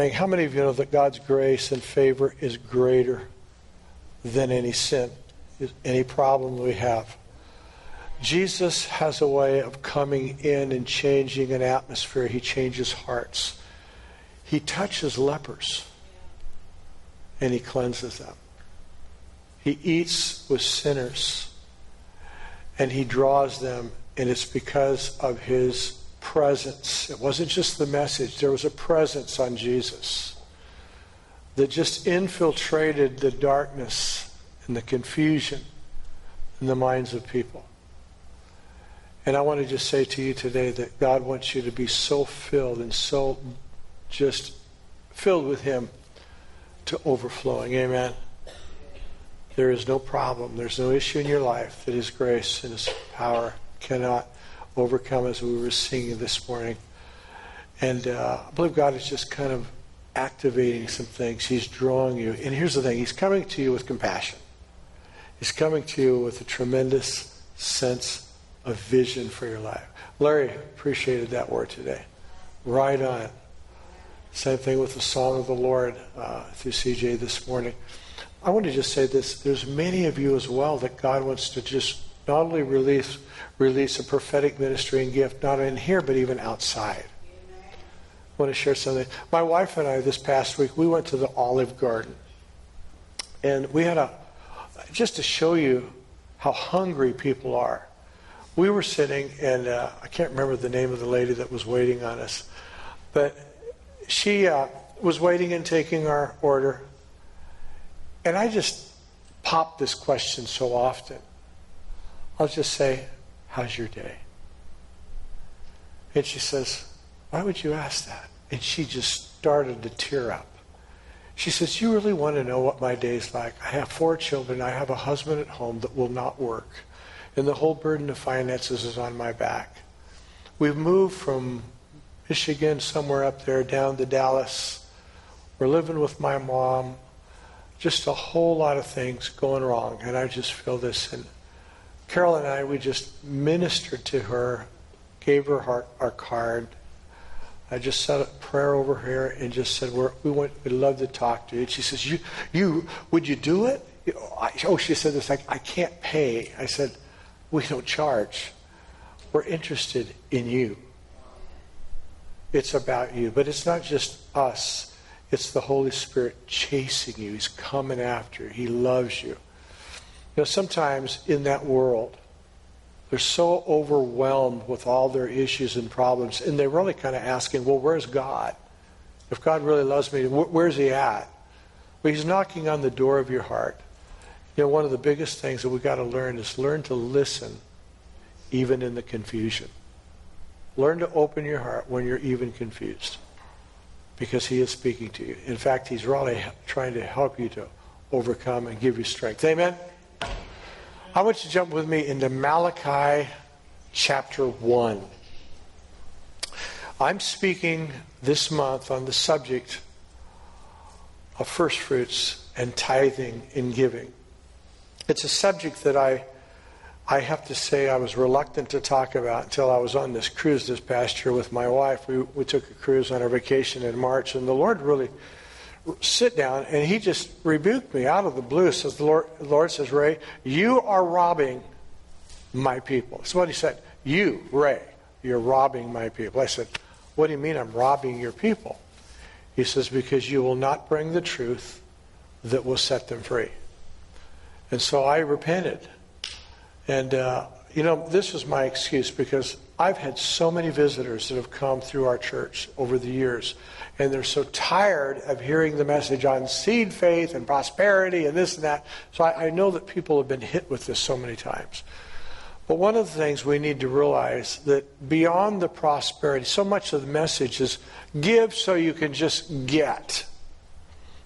How many of you know that God's grace and favor is greater than any sin, any problem we have? Jesus has a way of coming in and changing an atmosphere. He changes hearts. He touches lepers and he cleanses them. He eats with sinners and he draws them, and it's because of his presence. It wasn't just the message, there was a presence on Jesus that just infiltrated the darkness and the confusion in the minds of people. And I want to just say to you today that God wants you to be so filled and so just filled with Him to overflowing. Amen. There is no problem, there's no issue in your life that His grace and His power cannot overcome, as we were singing this morning. And uh, I believe God is just kind of activating some things. He's drawing you. And here's the thing He's coming to you with compassion, He's coming to you with a tremendous sense of vision for your life. Larry appreciated that word today. Right on. Same thing with the song of the Lord uh, through CJ this morning. I want to just say this. There's many of you as well that God wants to just not only release release a prophetic ministry and gift, not in here, but even outside. I want to share something. My wife and I, this past week, we went to the Olive Garden. And we had a, just to show you how hungry people are. We were sitting, and uh, I can't remember the name of the lady that was waiting on us, but she uh, was waiting and taking our order. And I just pop this question so often. I'll just say, How's your day? And she says, Why would you ask that? And she just started to tear up. She says, You really want to know what my day's like? I have four children. I have a husband at home that will not work. And the whole burden of finances is on my back. We've moved from Michigan, somewhere up there, down to Dallas. We're living with my mom. Just a whole lot of things going wrong. And I just feel this. And Carol and I, we just ministered to her, gave her our, our card. I just said a prayer over here and just said, We're, we want, we'd love to talk to you. And she says, you, you, would you do it? oh, she said this, I, I can't pay. I said, we don't charge. We're interested in you. It's about you. But it's not just us. It's the Holy Spirit chasing you. He's coming after you. He loves you. You know, sometimes in that world, they're so overwhelmed with all their issues and problems, and they're really kind of asking, well, where's God? If God really loves me, where's He at? Well, He's knocking on the door of your heart. You know, one of the biggest things that we've got to learn is learn to listen even in the confusion. Learn to open your heart when you're even confused because He is speaking to you. In fact, He's really trying to help you to overcome and give you strength. Amen? I want you to jump with me into Malachi chapter 1. I'm speaking this month on the subject of first fruits and tithing and giving. It's a subject that I, I have to say I was reluctant to talk about until I was on this cruise this past year with my wife. We, we took a cruise on our vacation in March, and the Lord really sit down, and he just rebuked me out of the blue. Says the Lord, the Lord says, Ray, you are robbing my people. That's what he said. You, Ray, you're robbing my people. I said, What do you mean I'm robbing your people? He says, Because you will not bring the truth that will set them free. And so I repented. And, uh, you know, this was my excuse because I've had so many visitors that have come through our church over the years and they're so tired of hearing the message on seed faith and prosperity and this and that. So I, I know that people have been hit with this so many times. But one of the things we need to realize that beyond the prosperity, so much of the message is give so you can just get.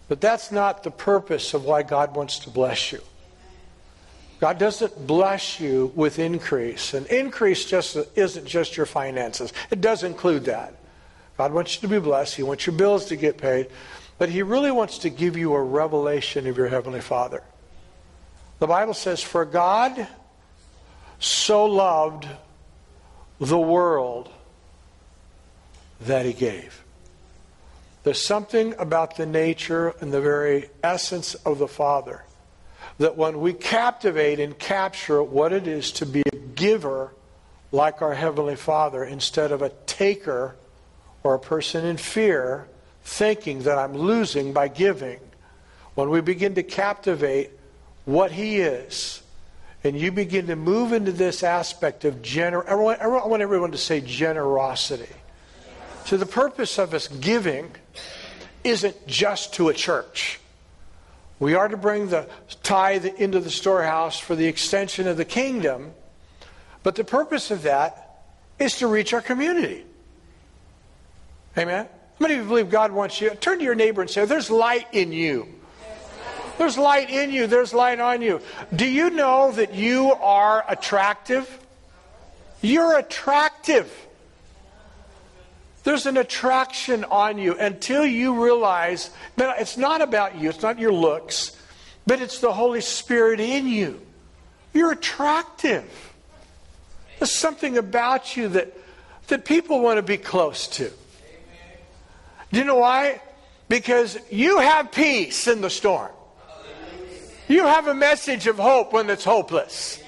But that's not the purpose of why God wants to bless you. God doesn't bless you with increase. And increase just isn't just your finances. It does include that. God wants you to be blessed. He wants your bills to get paid. But He really wants to give you a revelation of your Heavenly Father. The Bible says, For God so loved the world that He gave. There's something about the nature and the very essence of the Father that when we captivate and capture what it is to be a giver like our Heavenly Father instead of a taker or a person in fear thinking that I'm losing by giving, when we begin to captivate what He is, and you begin to move into this aspect of gener everyone, everyone, I want everyone to say generosity. So the purpose of us giving isn't just to a church. We are to bring the tithe into the storehouse for the extension of the kingdom, but the purpose of that is to reach our community. Amen? How many of you believe God wants you? Turn to your neighbor and say, There's light in you. There's light in you. There's light on you. Do you know that you are attractive? You're attractive. There's an attraction on you until you realize that it's not about you, it's not your looks, but it's the Holy Spirit in you. You're attractive. There's something about you that, that people want to be close to. Do you know why? Because you have peace in the storm. You have a message of hope when it's hopeless.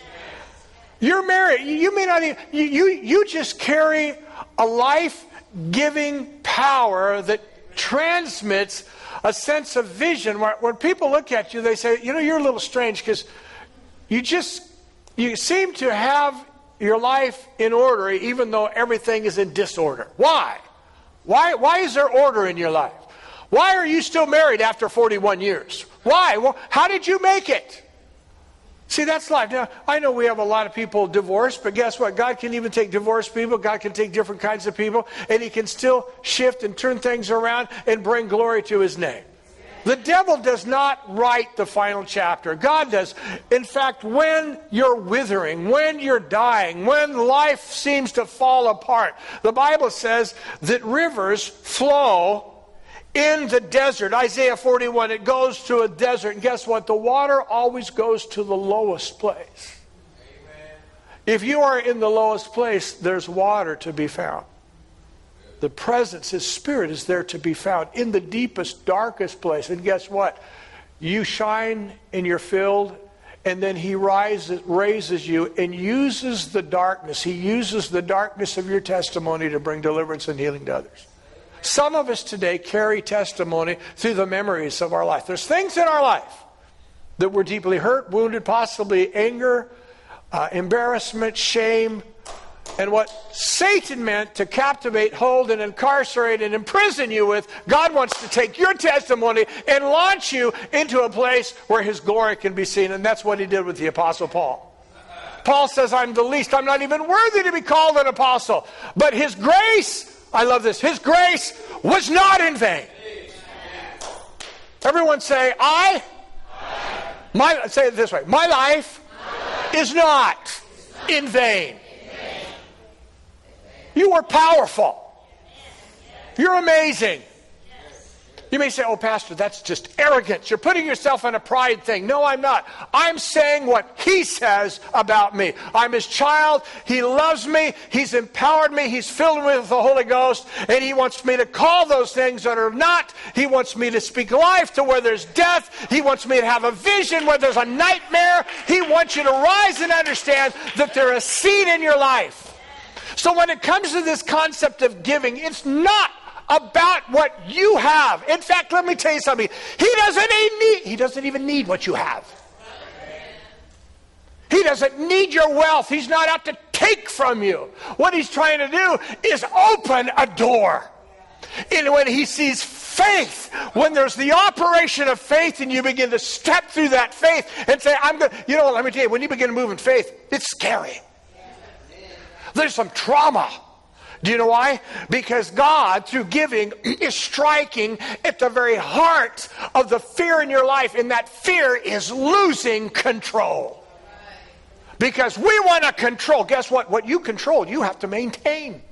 You're married. You may not even, you, you, you just carry a life giving power that transmits a sense of vision. Where, when people look at you, they say, you know, you're a little strange because you just, you seem to have your life in order even though everything is in disorder. Why? Why, why is there order in your life? Why are you still married after 41 years? Why? Well, how did you make it? See, that's life. Now, I know we have a lot of people divorced, but guess what? God can even take divorced people. God can take different kinds of people, and He can still shift and turn things around and bring glory to His name. The devil does not write the final chapter. God does. In fact, when you're withering, when you're dying, when life seems to fall apart, the Bible says that rivers flow in the desert. Isaiah 41, it goes to a desert. And guess what? The water always goes to the lowest place. Amen. If you are in the lowest place, there's water to be found. The presence, His Spirit, is there to be found in the deepest, darkest place. And guess what? You shine in your field, and then He rises, raises you and uses the darkness. He uses the darkness of your testimony to bring deliverance and healing to others. Some of us today carry testimony through the memories of our life. There's things in our life that we're deeply hurt, wounded, possibly anger, uh, embarrassment, shame, and what Satan meant to captivate, hold, and incarcerate and imprison you with, God wants to take your testimony and launch you into a place where his glory can be seen. And that's what he did with the Apostle Paul. Paul says, I'm the least. I'm not even worthy to be called an apostle. But his grace I love this. His grace was not in vain. Everyone say, I. My, say it this way. My life is not in vain. You are powerful. You're amazing. You may say, oh, Pastor, that's just arrogance. You're putting yourself in a pride thing. No, I'm not. I'm saying what He says about me. I'm His child. He loves me. He's empowered me. He's filled me with the Holy Ghost. And He wants me to call those things that are not. He wants me to speak life to where there's death. He wants me to have a vision where there's a nightmare. He wants you to rise and understand that there is seed in your life. So when it comes to this concept of giving, it's not about what you have. In fact, let me tell you something. He doesn't need, he doesn't even need what you have. He doesn't need your wealth. He's not out to take from you. What he's trying to do is open a door. And when he sees faith, when there's the operation of faith and you begin to step through that faith and say, I'm going to, you know, what, let me tell you, when you begin to move in faith, it's scary. There's some trauma. Do you know why? Because God, through giving, is striking at the very heart of the fear in your life, and that fear is losing control. Because we want to control. Guess what? What you control, you have to maintain.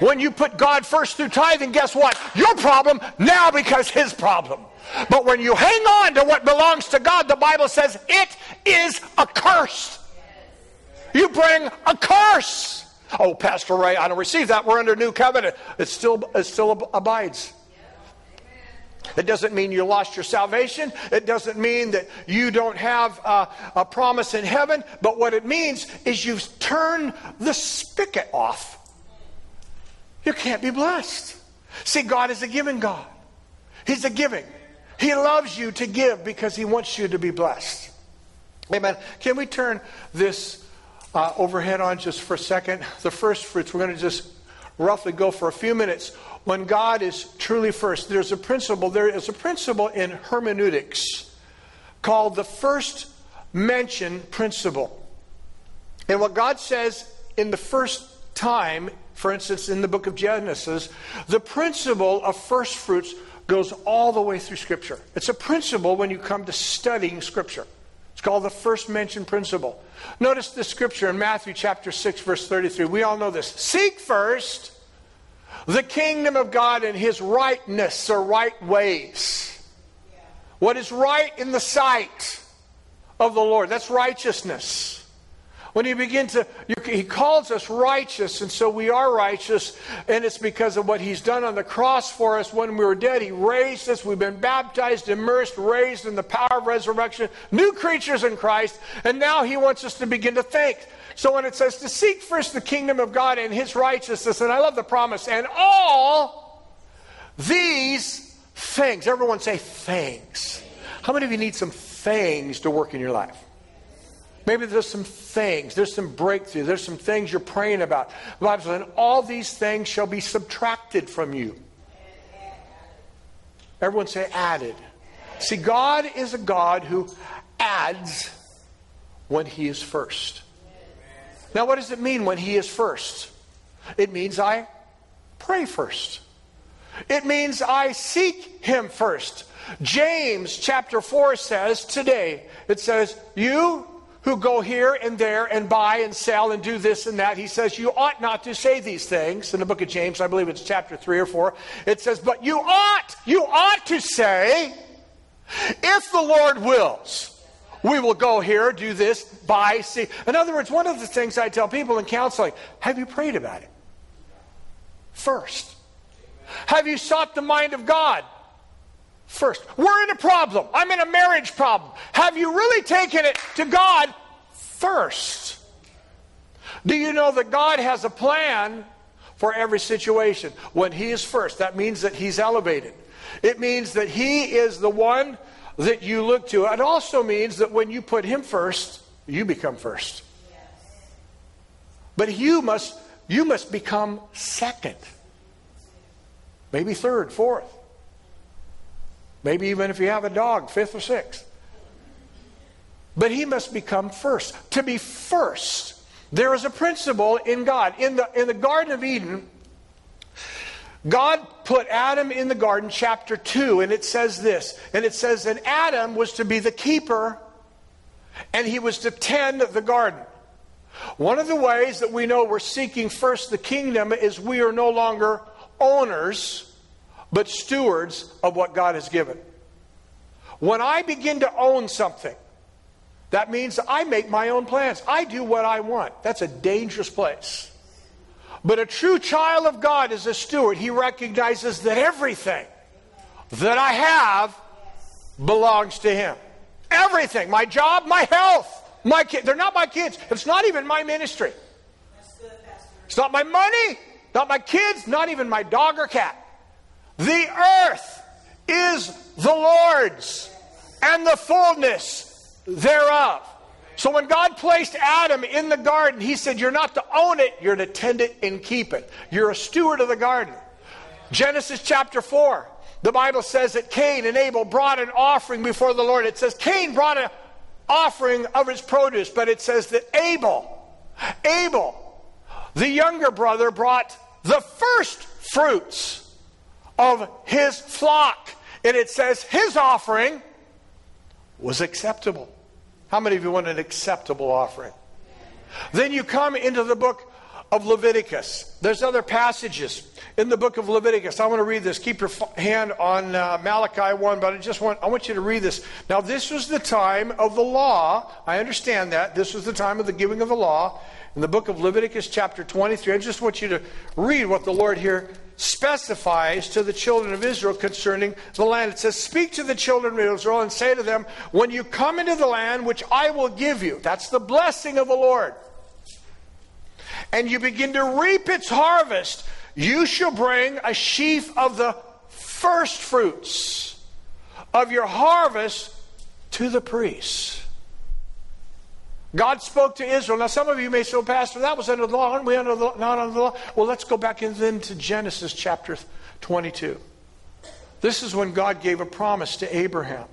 When you put God first through tithing, guess what? Your problem now becomes his problem. But when you hang on to what belongs to God, the Bible says it is a curse. You bring a curse. Oh, Pastor Ray, I don't receive that. We're under new covenant. It still, it still abides. It doesn't mean you lost your salvation. It doesn't mean that you don't have a, a promise in heaven. But what it means is you've turned the spigot off. You can't be blessed. See, God is a giving God. He's a giving. He loves you to give because He wants you to be blessed. Amen. Can we turn this uh, overhead on just for a second? The first fruits, we're going to just roughly go for a few minutes. When God is truly first, there's a principle. There is a principle in hermeneutics called the first mention principle. And what God says in the first time, for instance, in the book of Genesis, the principle of first fruits goes all the way through Scripture. It's a principle when you come to studying Scripture. It's called the first mention principle. Notice the scripture in Matthew chapter 6, verse 33. We all know this. Seek first the kingdom of God and his rightness or right ways. What is right in the sight of the Lord? That's righteousness. When you begin to, you, he calls us righteous, and so we are righteous, and it's because of what he's done on the cross for us when we were dead. He raised us, we've been baptized, immersed, raised in the power of resurrection, new creatures in Christ, and now he wants us to begin to think. So when it says to seek first the kingdom of God and his righteousness, and I love the promise, and all these things, everyone say things. How many of you need some things to work in your life? Maybe there's some things, there's some breakthrough, there's some things you're praying about. The Bible says, and all these things shall be subtracted from you. Everyone say added. See, God is a God who adds when He is first. Now, what does it mean when He is first? It means I pray first. It means I seek Him first. James chapter 4 says today, it says, You who go here and there and buy and sell and do this and that. He says, You ought not to say these things. In the book of James, I believe it's chapter 3 or 4, it says, But you ought, you ought to say, If the Lord wills, we will go here, do this, buy, see. In other words, one of the things I tell people in counseling, have you prayed about it? First. Have you sought the mind of God? First. We're in a problem. I'm in a marriage problem. Have you really taken it to God first? Do you know that God has a plan for every situation? When He is first, that means that He's elevated. It means that He is the one that you look to. It also means that when you put Him first, you become first. But you must you must become second. Maybe third, fourth. Maybe even if you have a dog, fifth or sixth. But he must become first. To be first, there is a principle in God. In the, in the Garden of Eden, God put Adam in the garden, chapter 2, and it says this. And it says that Adam was to be the keeper and he was to tend the garden. One of the ways that we know we're seeking first the kingdom is we are no longer owners but stewards of what God has given. When I begin to own something, that means I make my own plans. I do what I want. That's a dangerous place. But a true child of God is a steward. He recognizes that everything that I have belongs to him. Everything. My job, my health, my kids. They're not my kids. It's not even my ministry. It's not my money, not my kids, not even my dog or cat. The earth is the Lord's and the fullness thereof. So when God placed Adam in the garden, he said, You're not to own it, you're to tend it and keep it. You're a steward of the garden. Genesis chapter 4, the Bible says that Cain and Abel brought an offering before the Lord. It says Cain brought an offering of his produce, but it says that Abel, Abel, the younger brother, brought the first fruits of his flock. And it says his offering was acceptable. How many of you want an acceptable offering? Then you come into the book of Leviticus. There's other passages in the book of Leviticus. I want to read this. Keep your hand on uh, Malachi 1, but I just want I want you to read this. Now this was the time of the law. I understand that. This was the time of the giving of the law. In the book of Leviticus chapter 23, I just want you to read what the Lord here specifies to the children of Israel concerning the land. It says, Speak to the children of Israel and say to them, When you come into the land which I will give you, that's the blessing of the Lord, and you begin to reap its harvest, you shall bring a sheaf of the first fruits of your harvest to the priests. God spoke to Israel. Now, some of you may say, Pastor, that was under the law. Aren't we under the, not under the law? Well, let's go back into Genesis chapter 22. This is when God gave a promise to Abraham.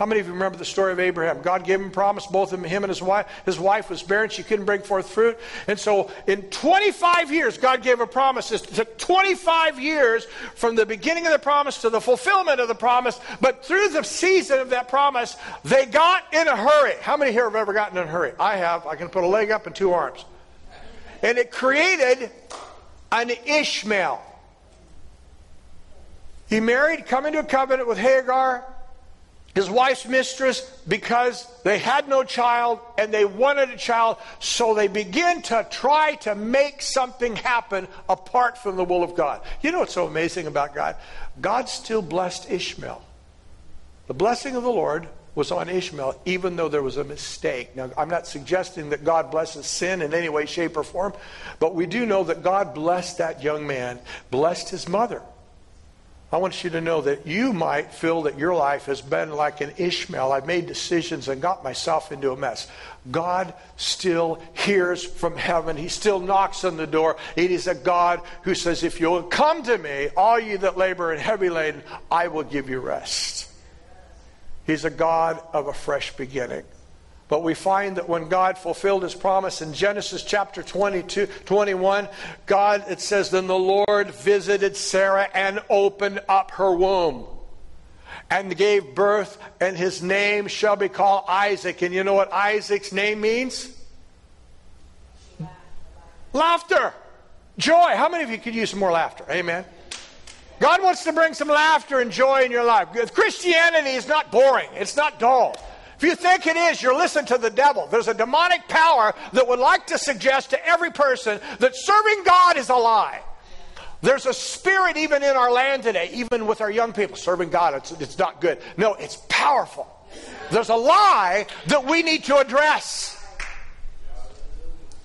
How many of you remember the story of Abraham? God gave him promise, both him and his wife. His wife was barren, she couldn't bring forth fruit. And so in 25 years, God gave a promise. It took 25 years from the beginning of the promise to the fulfillment of the promise. But through the season of that promise, they got in a hurry. How many here have ever gotten in a hurry? I have. I can put a leg up and two arms. And it created an Ishmael. He married, come into a covenant with Hagar his wife's mistress because they had no child and they wanted a child, so they begin to try to make something happen apart from the will of God. You know what's so amazing about God? God still blessed Ishmael. The blessing of the Lord was on Ishmael, even though there was a mistake. Now, I'm not suggesting that God blesses sin in any way, shape, or form, but we do know that God blessed that young man, blessed his mother. I want you to know that you might feel that your life has been like an Ishmael. I've made decisions and got myself into a mess. God still hears from heaven. He still knocks on the door. It is a God who says, If you'll come to me, all you that labor and heavy laden, I will give you rest. He's a God of a fresh beginning. But we find that when God fulfilled his promise in Genesis chapter 22, 21, God, it says, Then the Lord visited Sarah and opened up her womb and gave birth, and his name shall be called Isaac. And you know what Isaac's name means? Laughter, joy. How many of you could use some more laughter? Amen. God wants to bring some laughter and joy in your life. Christianity is not boring, it's not dull. If you think it is, you're listening to the devil. There's a demonic power that would like to suggest to every person that serving God is a lie. There's a spirit even in our land today, even with our young people, serving God, it's, it's not good. No, it's powerful. There's a lie that we need to address.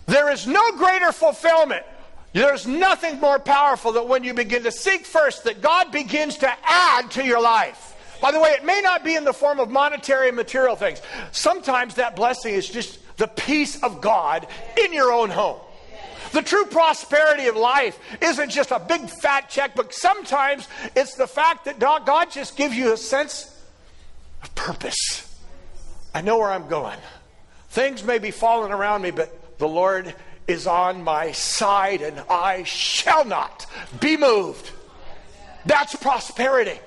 There is no greater fulfillment. There's nothing more powerful than when you begin to seek first that God begins to add to your life. By the way, it may not be in the form of monetary and material things. Sometimes that blessing is just the peace of God in your own home. The true prosperity of life isn't just a big fat check, but sometimes it's the fact that God just gives you a sense of purpose. I know where I'm going. Things may be falling around me, but the Lord is on my side and I shall not be moved. That's prosperity.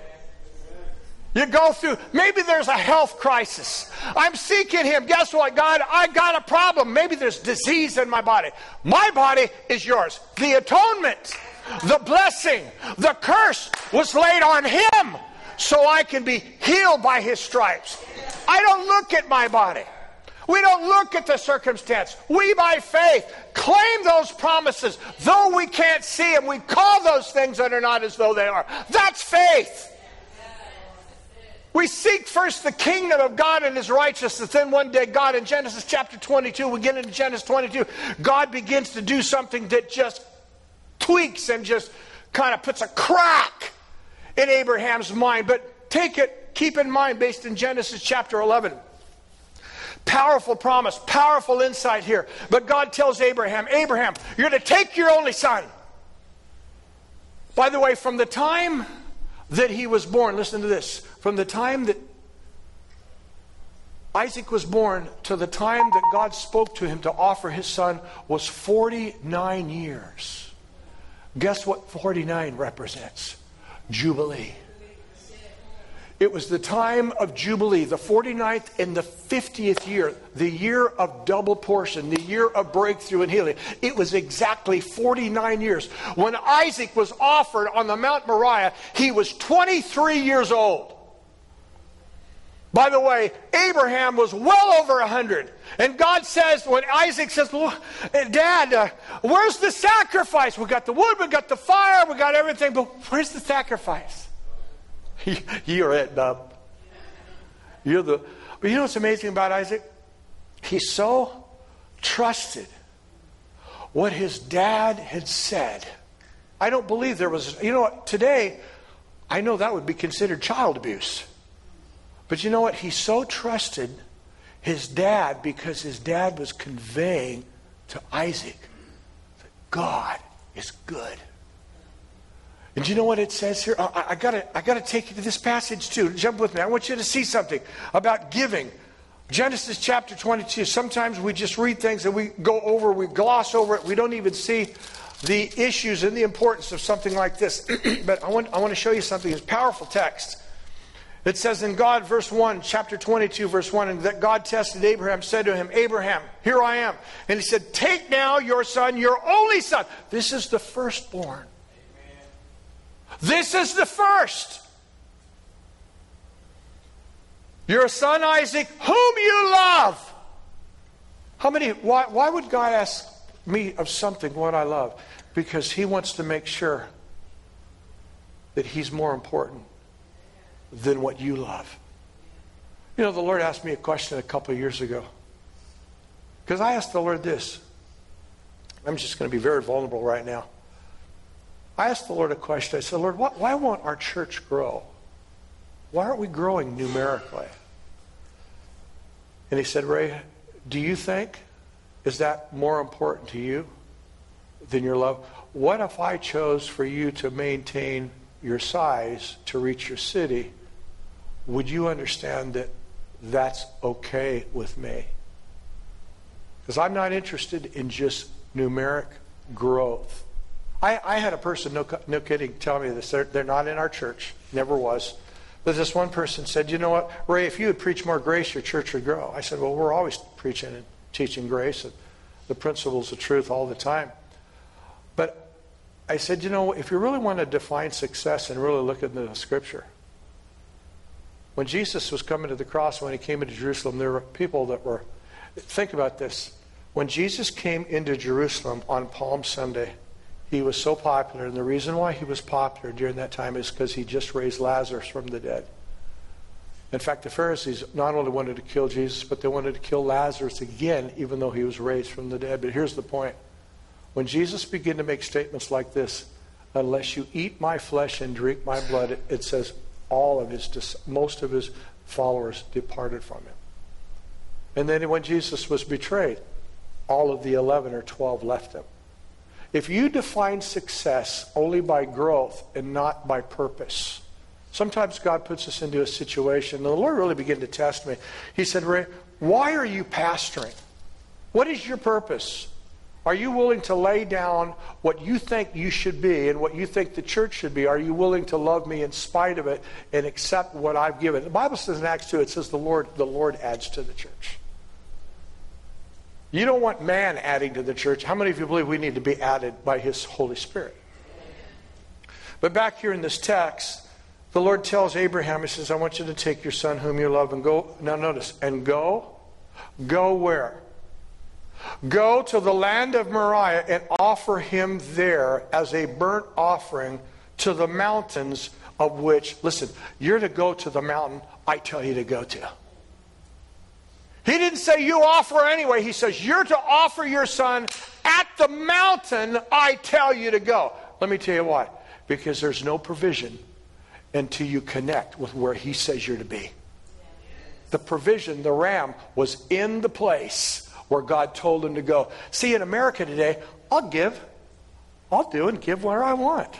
You go through, maybe there's a health crisis. I'm seeking Him. Guess what, God? I got a problem. Maybe there's disease in my body. My body is yours. The atonement, the blessing, the curse was laid on Him so I can be healed by His stripes. I don't look at my body. We don't look at the circumstance. We, by faith, claim those promises. Though we can't see them, we call those things that are not as though they are. That's faith. We seek first the kingdom of God and his righteousness. Then one day, God, in Genesis chapter 22, we get into Genesis 22, God begins to do something that just tweaks and just kind of puts a crack in Abraham's mind. But take it, keep in mind, based in Genesis chapter 11. Powerful promise, powerful insight here. But God tells Abraham, Abraham, you're going to take your only son. By the way, from the time that he was born, listen to this, from the time that Isaac was born to the time that God spoke to him to offer his son was 49 years. Guess what 49 represents? Jubilee. It was the time of Jubilee, the 49th and the 50th year, the year of double portion, the year of breakthrough and healing. It was exactly 49 years. When Isaac was offered on the Mount Moriah, he was 23 years old. By the way, Abraham was well over 100. And God says, when Isaac says, well, Dad, uh, where's the sacrifice? We got the wood, we got the fire, we got everything, but where's the sacrifice? You're it, bub. You're the. But you know what's amazing about Isaac? He so trusted what his dad had said. I don't believe there was. You know what? Today, I know that would be considered child abuse. But you know what? He so trusted his dad because his dad was conveying to Isaac that God is good. And you know what it says here? I, I, gotta, I gotta take you to this passage too. Jump with me. I want you to see something about giving. Genesis chapter 22. Sometimes we just read things and we go over, we gloss over it. We don't even see the issues and the importance of something like this. but I want, I want to show you something. It's powerful text. It says in God, verse 1, chapter 22, verse 1, and that God tested Abraham, said to him, Abraham, here I am. And he said, Take now your son, your only son. This is the firstborn. This is the first. Your son Isaac, whom you love. How many, why, why would God ask me of something what I love? Because he wants to make sure that he's more important than what you love. You know, the Lord asked me a question a couple years ago. Because I asked the Lord this. I'm just going to be very vulnerable right now. I asked the Lord a question. I said, Lord, why won't our church grow? Why aren't we growing numerically? And he said, Ray, do you think, is that more important to you than your love? What if I chose for you to maintain your size to reach your city would you understand that that's okay with me? Because I'm not interested in just numeric growth. I, I had a person, no, no kidding, tell me this. They're, they're not in our church, never was. But this one person said, You know what, Ray, if you would preach more grace, your church would grow. I said, Well, we're always preaching and teaching grace and the principles of truth all the time. But I said, You know, if you really want to define success and really look at the scripture, when Jesus was coming to the cross, when he came into Jerusalem, there were people that were. Think about this. When Jesus came into Jerusalem on Palm Sunday, he was so popular. And the reason why he was popular during that time is because he just raised Lazarus from the dead. In fact, the Pharisees not only wanted to kill Jesus, but they wanted to kill Lazarus again, even though he was raised from the dead. But here's the point. When Jesus began to make statements like this, unless you eat my flesh and drink my blood, it, says, all of his, most of his followers departed from him. And then when Jesus was betrayed, all of the 11 or 12 left him. If you define success only by growth and not by purpose, sometimes God puts us into a situation, and the Lord really began to test me. He said, Ray, why are you pastoring? What is your purpose? Are you willing to lay down what you think you should be and what you think the church should be? Are you willing to love me in spite of it and accept what I've given? The Bible says in Acts 2, it says the Lord, the Lord adds to the church. You don't want man adding to the church. How many of you believe we need to be added by his Holy Spirit? But back here in this text, the Lord tells Abraham, He says, I want you to take your son whom you love and go. Now notice, and go. Go where? Go to the land of Moriah and offer him there as a burnt offering to the mountains of which, listen, you're to go to the mountain I tell you to go to. He didn't say you offer anyway. He says you're to offer your son at the mountain I tell you to go. Let me tell you why. Because there's no provision until you connect with where he says you're to be. The provision, the ram, was in the place where God told him to go. See, in America today, I'll give. I'll do and give where I want.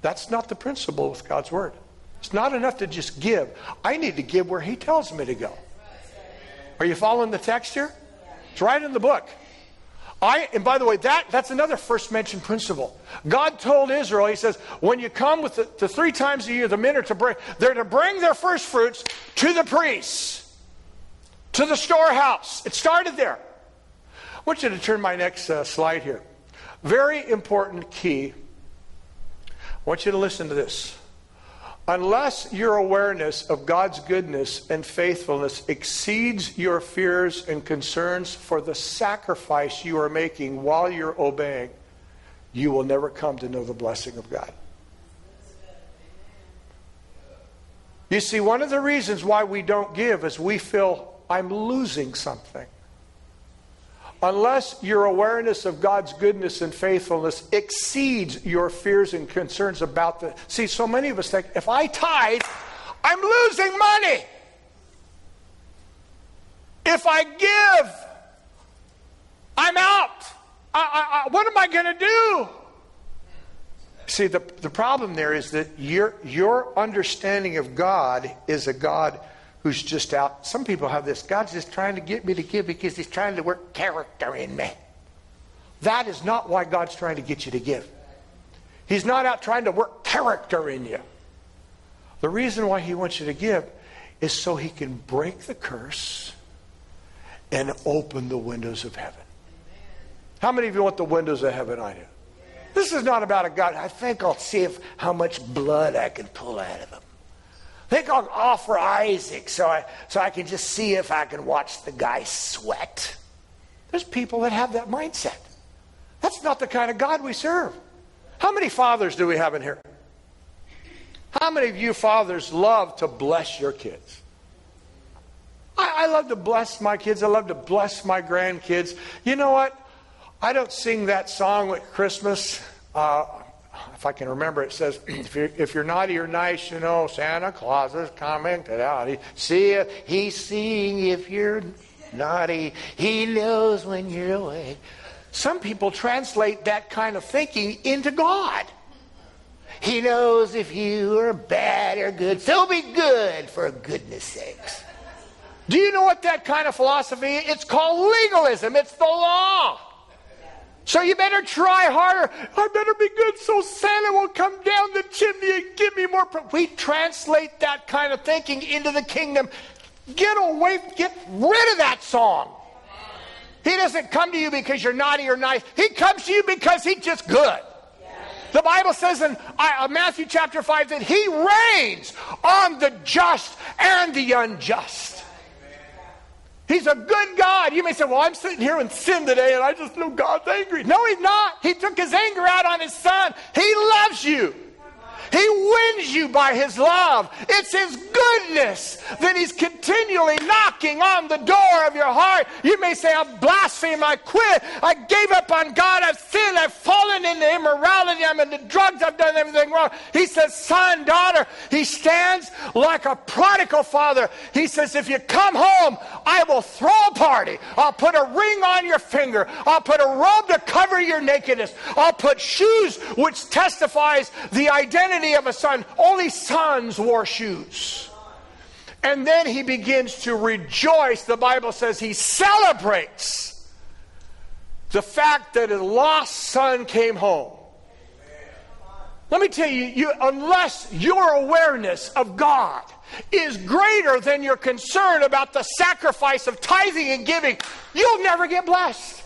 That's not the principle with God's Word. It's not enough to just give. I need to give where He tells me to go. Are you following the text here? It's right in the book. I, and by the way, that, that's another first mentioned principle. God told Israel, He says, when you come with the, the three times a year, the men are to bring, they're to bring their first fruits to the priests to the storehouse. It started there. I want you to turn my next uh, slide here. Very important key. I want you to listen to this. Unless your awareness of God's goodness and faithfulness exceeds your fears and concerns for the sacrifice you are making while you're obeying, you will never come to know the blessing of God. You see, one of the reasons why we don't give is we feel I'm losing something unless your awareness of God's goodness and faithfulness exceeds your fears and concerns about the. See, so many of us think if I tithe, I'm losing money. If I give, I'm out. I, I, I, what am I going to do? See, the, the problem there is that your, your understanding of God is a God who's just out. Some people have this God's just trying to get me to give because he's trying to work character in me. That is not why God's trying to get you to give. He's not out trying to work character in you. The reason why he wants you to give is so he can break the curse and open the windows of heaven. How many of you want the windows of heaven on you? This is not about a God. I think I'll see if how much blood I can pull out of him think I'll offer Isaac so I, so I can just see if I can watch the guy sweat. There's people that have that mindset. That's not the kind of God we serve. How many fathers do we have in here? How many of you fathers love to bless your kids? I, I love to bless my kids. I love to bless my grandkids. You know what? I don't sing that song at Christmas. Uh, if I can remember, it says, if you're, if you're naughty or nice, you know, Santa Claus is coming to out. He, see, he's seeing if you're naughty. He knows when you're awake. Some people translate that kind of thinking into God. He knows if you are bad or good, so be good for goodness sakes. Do you know what that kind of philosophy is? It's called legalism. It's the law. So you better try harder. I better be good so Santa will come down the chimney and give me more. Pro-. We translate that kind of thinking into the kingdom. Get away, get rid of that song. He doesn't come to you because you're naughty or nice. He comes to you because he's just good. The Bible says in uh, Matthew chapter 5 that he rains on the just and the unjust. He's a good God. You may say, Well, I'm sitting here in sin today and I just know God's angry. No, He's not. He took His anger out on His Son. He loves you. He wins you by His love. It's His goodness that He's continually knocking on the door of your heart. You may say, I've blasphemed, I quit, I gave up on God, I've sinned, I've fallen into immorality, I'm into drugs, I've done everything wrong. He says, Son, daughter, He stands like a prodigal father. He says, If you come home, I will throw a party. I'll put a ring on your finger. I'll put a robe to cover your nakedness. I'll put shoes which testifies the identity of a son. Only sons wore shoes. And then he begins to rejoice. The Bible says he celebrates the fact that a lost son came home. Let me tell you, you, unless your awareness of God is greater than your concern about the sacrifice of tithing and giving, you'll never get blessed.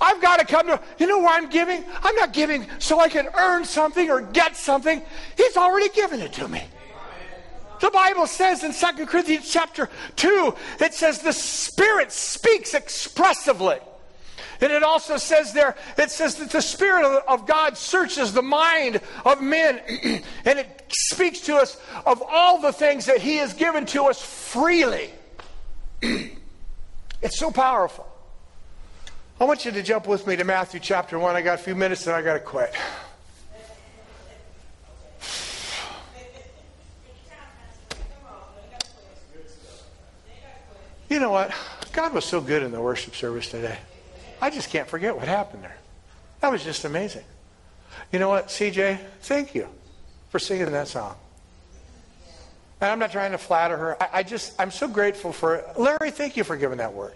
I've got to come to, you know why I'm giving? I'm not giving so I can earn something or get something. He's already given it to me. The Bible says in 2 Corinthians chapter 2, it says the Spirit speaks expressively. And it also says there, it says that the Spirit of God searches the mind of men. and it speaks to us of all the things that He has given to us freely. it's so powerful. I want you to jump with me to Matthew chapter 1. I got a few minutes and I got to quit. You know what? God was so good in the worship service today. I just can't forget what happened there. That was just amazing. You know what, CJ? Thank you for singing that song. And I'm not trying to flatter her. I, I just, I'm so grateful for it. Larry, thank you for giving that word.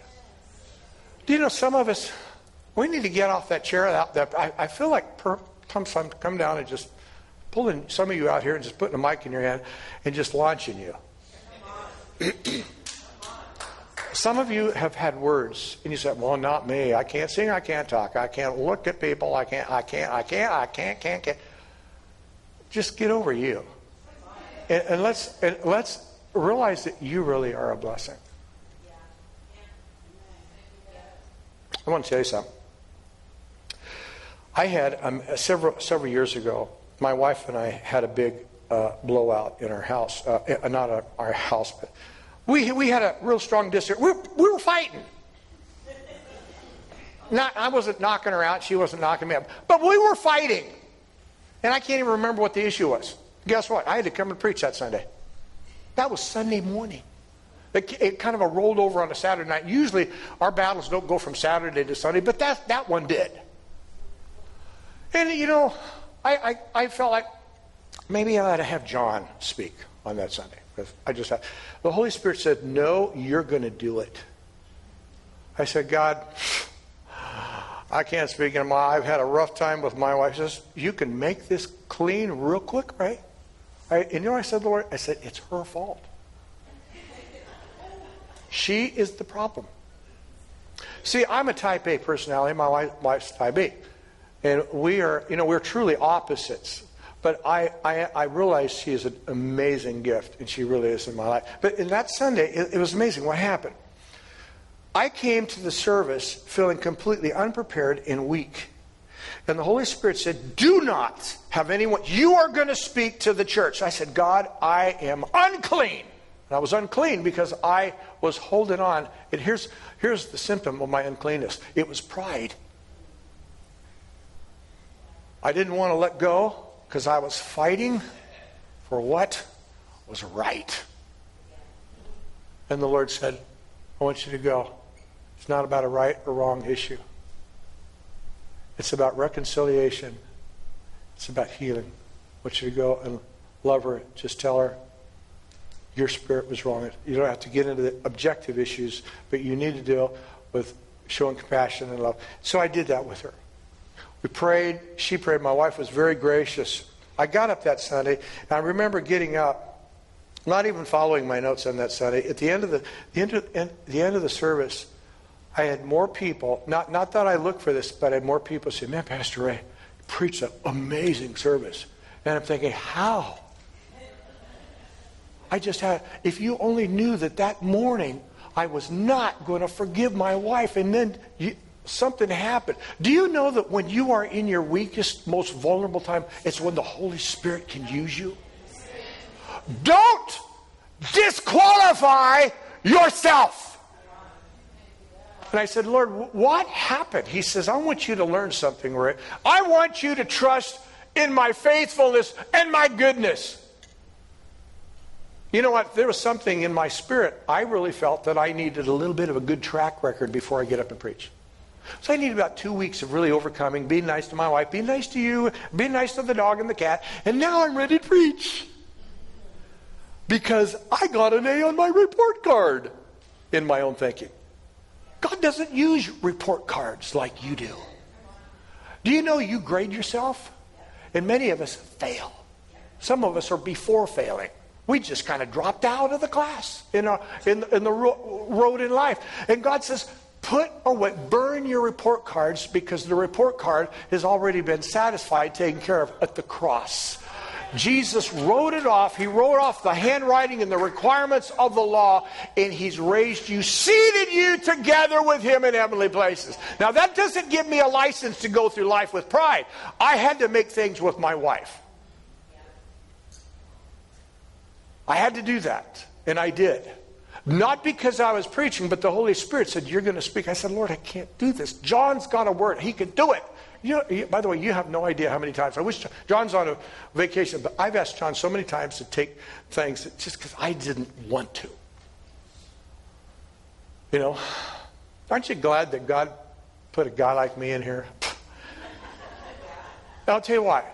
Do you know some of us, we need to get off that chair. Out that I, I feel like come, some, come down and just pulling some of you out here and just putting a mic in your hand and just launching you. some of you have had words and you said, "Well, not me. I can't sing. I can't talk. I can't look at people. I can't. I can't. I can't. I can't. Can't. Can't." Just get over you. And, and let's and let's realize that you really are a blessing. I want to tell you something. I had um, several several years ago. My wife and I had a big uh, blowout in our house. Uh, uh not a, our house, but we we had a real strong disagreement. We, we were fighting. Not, I wasn't knocking her out. She wasn't knocking me up. But we were fighting. And I can't even remember what the issue was. Guess what? I had to come and preach that Sunday. That was Sunday morning. It, it kind of rolled over on a Saturday night. Usually our battles don't go from Saturday to Sunday, but that, that one did. And, you know, I, I, I felt like maybe I ought to have John speak on that Sunday. I just had, the Holy Spirit said, No, you're going to do it. I said, God, I can't speak anymore. I've had a rough time with my wife. She says, You can make this clean real quick, right? I, and you know I said, Lord? I said, It's her fault. She is the problem. See, I'm a type A personality. My wife, wife's type B. And we are, you know, we're truly opposites. But I, I, I realize she is an amazing gift, and she really is in my life. But in that Sunday, it, it was amazing what happened. I came to the service feeling completely unprepared and weak. And the Holy Spirit said, Do not have anyone, you are going to speak to the church. I said, God, I am unclean. And I was unclean because I was holding on. And here's, here's the symptom of my uncleanness it was pride. I didn't want to let go because I was fighting for what was right. And the Lord said, I want you to go. It's not about a right or wrong issue. It's about reconciliation. It's about healing. I want you to go and love her. Just tell her your spirit was wrong. You don't have to get into the objective issues, but you need to deal with showing compassion and love. So I did that with her. We prayed. She prayed. My wife was very gracious. I got up that Sunday, and I remember getting up, not even following my notes on that Sunday. At the end of the, the, end, of, the end of the service, I had more people, not, not that I looked for this, but I had more people say, Man, Pastor Ray preached an amazing service. And I'm thinking, How? I just had, if you only knew that that morning I was not going to forgive my wife, and then you, something happened. Do you know that when you are in your weakest, most vulnerable time, it's when the Holy Spirit can use you? Don't disqualify yourself. And I said, Lord, what happened? He says, I want you to learn something, Rick. I want you to trust in my faithfulness and my goodness. You know what? There was something in my spirit. I really felt that I needed a little bit of a good track record before I get up and preach. So I needed about two weeks of really overcoming, being nice to my wife, being nice to you, being nice to the dog and the cat, and now I'm ready to preach. Because I got an A on my report card in my own thinking. God doesn't use report cards like you do. Do you know you grade yourself? And many of us fail. Some of us are before failing. We just kind of dropped out of the class in, our, in, in the road in life. And God says, put away, burn your report cards because the report card has already been satisfied, taken care of at the cross. Jesus wrote it off. He wrote off the handwriting and the requirements of the law, and He's raised you, seated you together with Him in heavenly places. Now, that doesn't give me a license to go through life with pride. I had to make things with my wife. I had to do that, and I did. Not because I was preaching, but the Holy Spirit said, You're going to speak. I said, Lord, I can't do this. John's got a word. He can do it. You know, by the way, you have no idea how many times. I wish John's on a vacation, but I've asked John so many times to take things just because I didn't want to. You know, aren't you glad that God put a guy like me in here? I'll tell you why.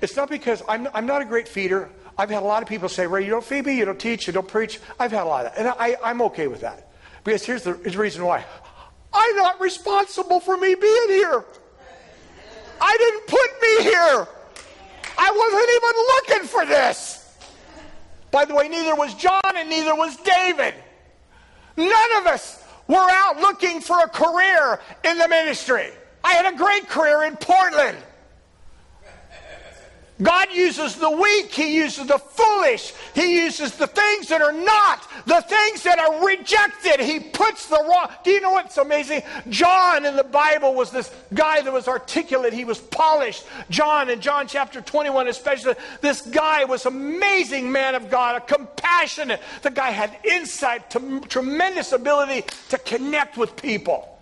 It's not because I'm, I'm not a great feeder. I've had a lot of people say, Ray, you don't feed me, you don't teach, you don't preach. I've had a lot of that. And I, I'm okay with that. Because here's the, here's the reason why I'm not responsible for me being here. I didn't put me here. I wasn't even looking for this. By the way, neither was John and neither was David. None of us were out looking for a career in the ministry. I had a great career in Portland. God uses the weak. He uses the foolish. He uses the things that are not, the things that are rejected. He puts the wrong. Do you know what's amazing? John in the Bible was this guy that was articulate. He was polished. John in John chapter 21, especially, this guy was amazing man of God, a compassionate. The guy had insight, to, tremendous ability to connect with people.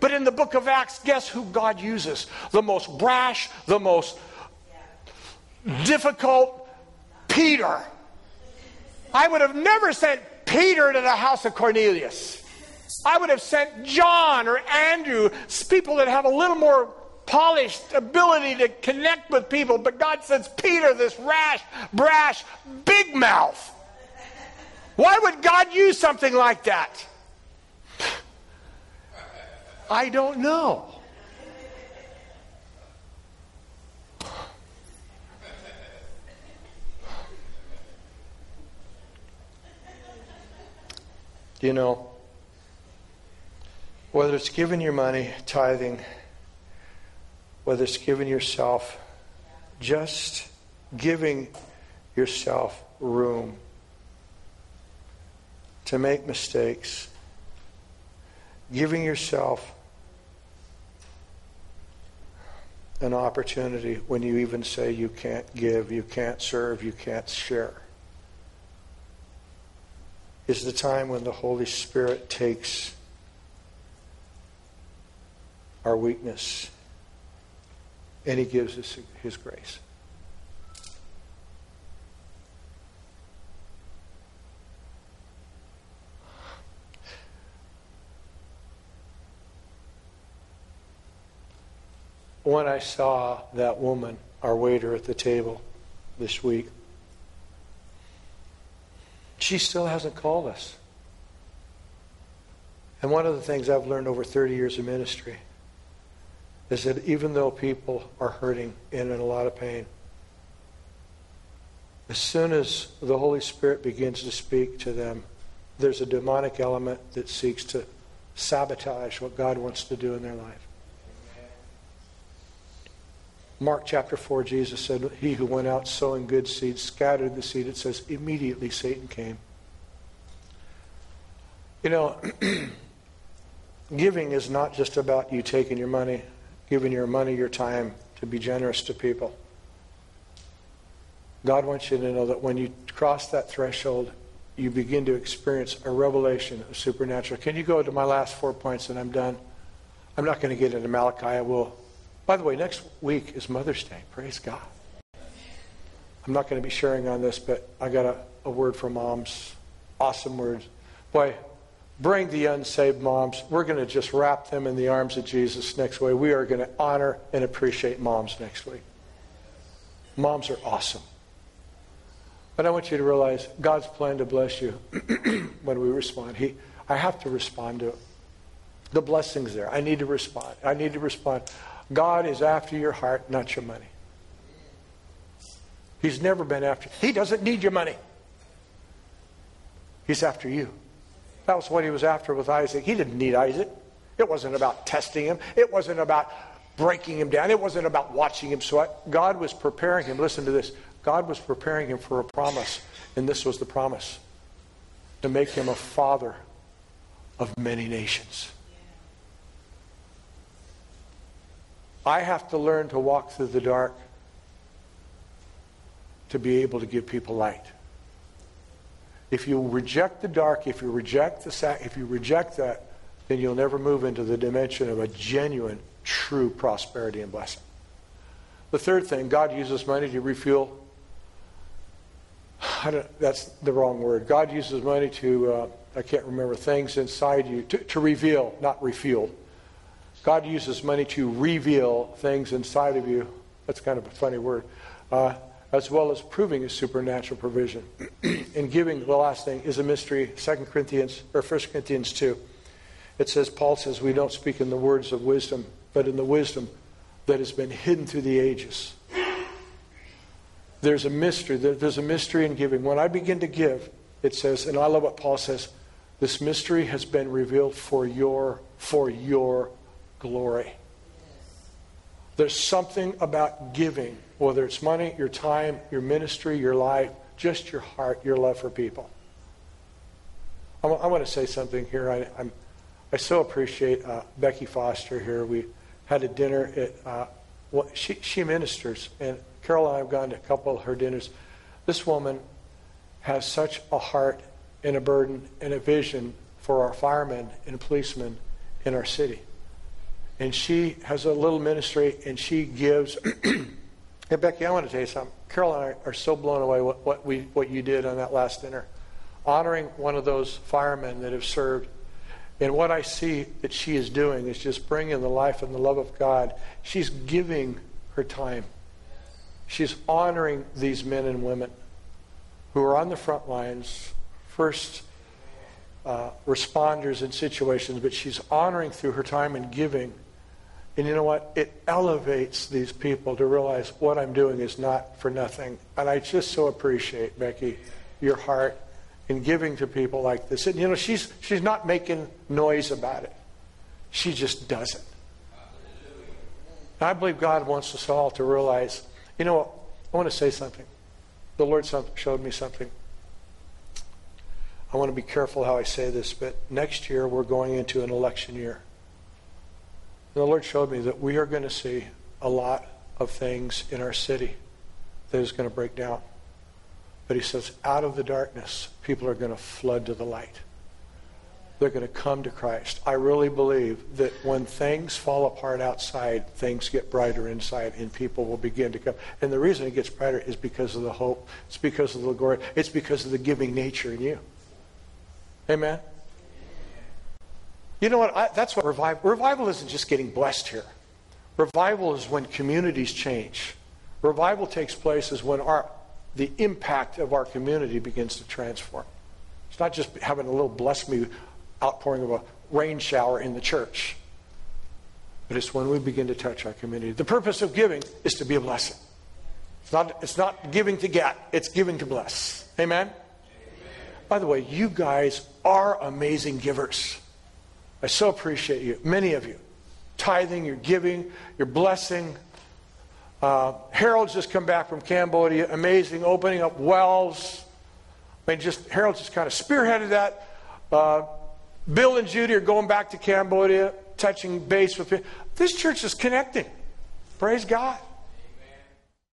But in the book of Acts, guess who God uses? The most brash, the most difficult Peter. I would have never sent Peter to the house of Cornelius. I would have sent John or Andrew, people that have a little more polished ability to connect with people. But God sends Peter, this rash, brash, big mouth. Why would God use something like that? I don't know. You know, whether it's giving your money, tithing, whether it's giving yourself, just giving yourself room to make mistakes, giving yourself an opportunity when you even say you can't give, you can't serve, you can't share is the time when the Holy Spirit takes our weakness and He gives us His grace. When I saw that woman, our waiter at the table this week, she still hasn't called us. And one of the things I've learned over 30 years of ministry is that even though people are hurting and in a lot of pain, as soon as the Holy Spirit begins to speak to them, there's a demonic element that seeks to sabotage what God wants to do in their life. Mark chapter 4, Jesus said, He who went out sowing good seed scattered the seed. It says, immediately Satan came. You know, giving is not just about you taking your money, giving your money, your time to be generous to people. God wants you to know that when you cross that threshold, you begin to experience a revelation of supernatural. Can you go to my last four points and I'm done? I'm not going to get into Malachi. I will by the way, next week is Mother's Day. Praise God. I'm not going to be sharing on this, but I got a, a word from moms. Awesome words. Boy, bring the unsaved moms. We're going to just wrap them in the arms of Jesus next week. We are going to honor and appreciate moms next week. Moms are awesome. But I want you to realize God's plan to bless you when we respond. He, I have to respond to it. The blessing's there. I need to respond. I need to respond. God is after your heart, not your money. He's never been after. He doesn't need your money. He's after you. That was what he was after with Isaac. He didn't need Isaac. It wasn't about testing him. It wasn't about breaking him down. It wasn't about watching him sweat. God was preparing him. Listen to this. God was preparing him for a promise. And this was the promise to make him a father of many nations. I have to learn to walk through the dark to be able to give people light. If you reject the dark, if you reject the if you reject that, then you'll never move into the dimension of a genuine, true prosperity and blessing. The third thing, God uses money to refuel. that's the wrong word. God uses money to, uh, I can't remember, things inside you, to, to reveal, not refuel. God uses money to reveal things inside of you. That's kind of a funny word. Uh, as well as proving his supernatural provision. in giving, the last thing is a mystery. 2 Corinthians, or 1 Corinthians 2. It says, Paul says, we don't speak in the words of wisdom, but in the wisdom that has been hidden through the ages. There's a mystery. There's a mystery in giving. When I begin to give, it says, and I love what Paul says, this mystery has been revealed for your, for your glory. There's something about giving, whether it's money, your time, your ministry, your life, just your heart, your love for people. I, w- I want to say something here. I, I'm, I so appreciate uh, Becky Foster here. We had a dinner at, uh, well, she, she ministers, and Carol and I have gone to a couple of her dinners. This woman has such a heart and a burden and a vision for our firemen and policemen in our city. And she has a little ministry and she gives. hey, Becky, I want to tell you something. Carol and I are so blown away what, what, we, what you did on that last dinner. Honoring one of those firemen that have served. And what I see that she is doing is just bringing the life and the love of God. She's giving her time. She's honoring these men and women who are on the front lines, first uh, responders in situations, but she's honoring through her time and giving. And you know what? It elevates these people to realize what I'm doing is not for nothing. And I just so appreciate, Becky, your heart in giving to people like this. And you know, she's she's not making noise about it. She just does it. I believe God wants us all to realize, you know? I want to say something. The Lord showed me something. I want to be careful how I say this, but next year we're going into an election year. The Lord showed me that we are going to see a lot of things in our city that is going to break down. But he says, out of the darkness, people are going to flood to the light. They're going to come to Christ. I really believe that when things fall apart outside, things get brighter inside, and people will begin to come. And the reason it gets brighter is because of the hope. It's because of the glory. It's because of the giving nature in you. Amen. You know what? I, that's what revival. Revival isn't just getting blessed here. Revival is when communities change. Revival takes place is when our the impact of our community begins to transform. It's not just having a little bless me outpouring of a rain shower in the church, but it's when we begin to touch our community. The purpose of giving is to be a blessing. It's not, it's not giving to get, it's giving to bless. Amen? By the way, you guys are amazing givers. I so appreciate you, many of you. Tithing, you're giving, you're blessing. Uh, Harold's just come back from Cambodia, amazing, opening up wells. I mean, just Harold's just kind of spearheaded that. Uh, Bill and Judy are going back to Cambodia, touching base with This church is connecting. Praise God.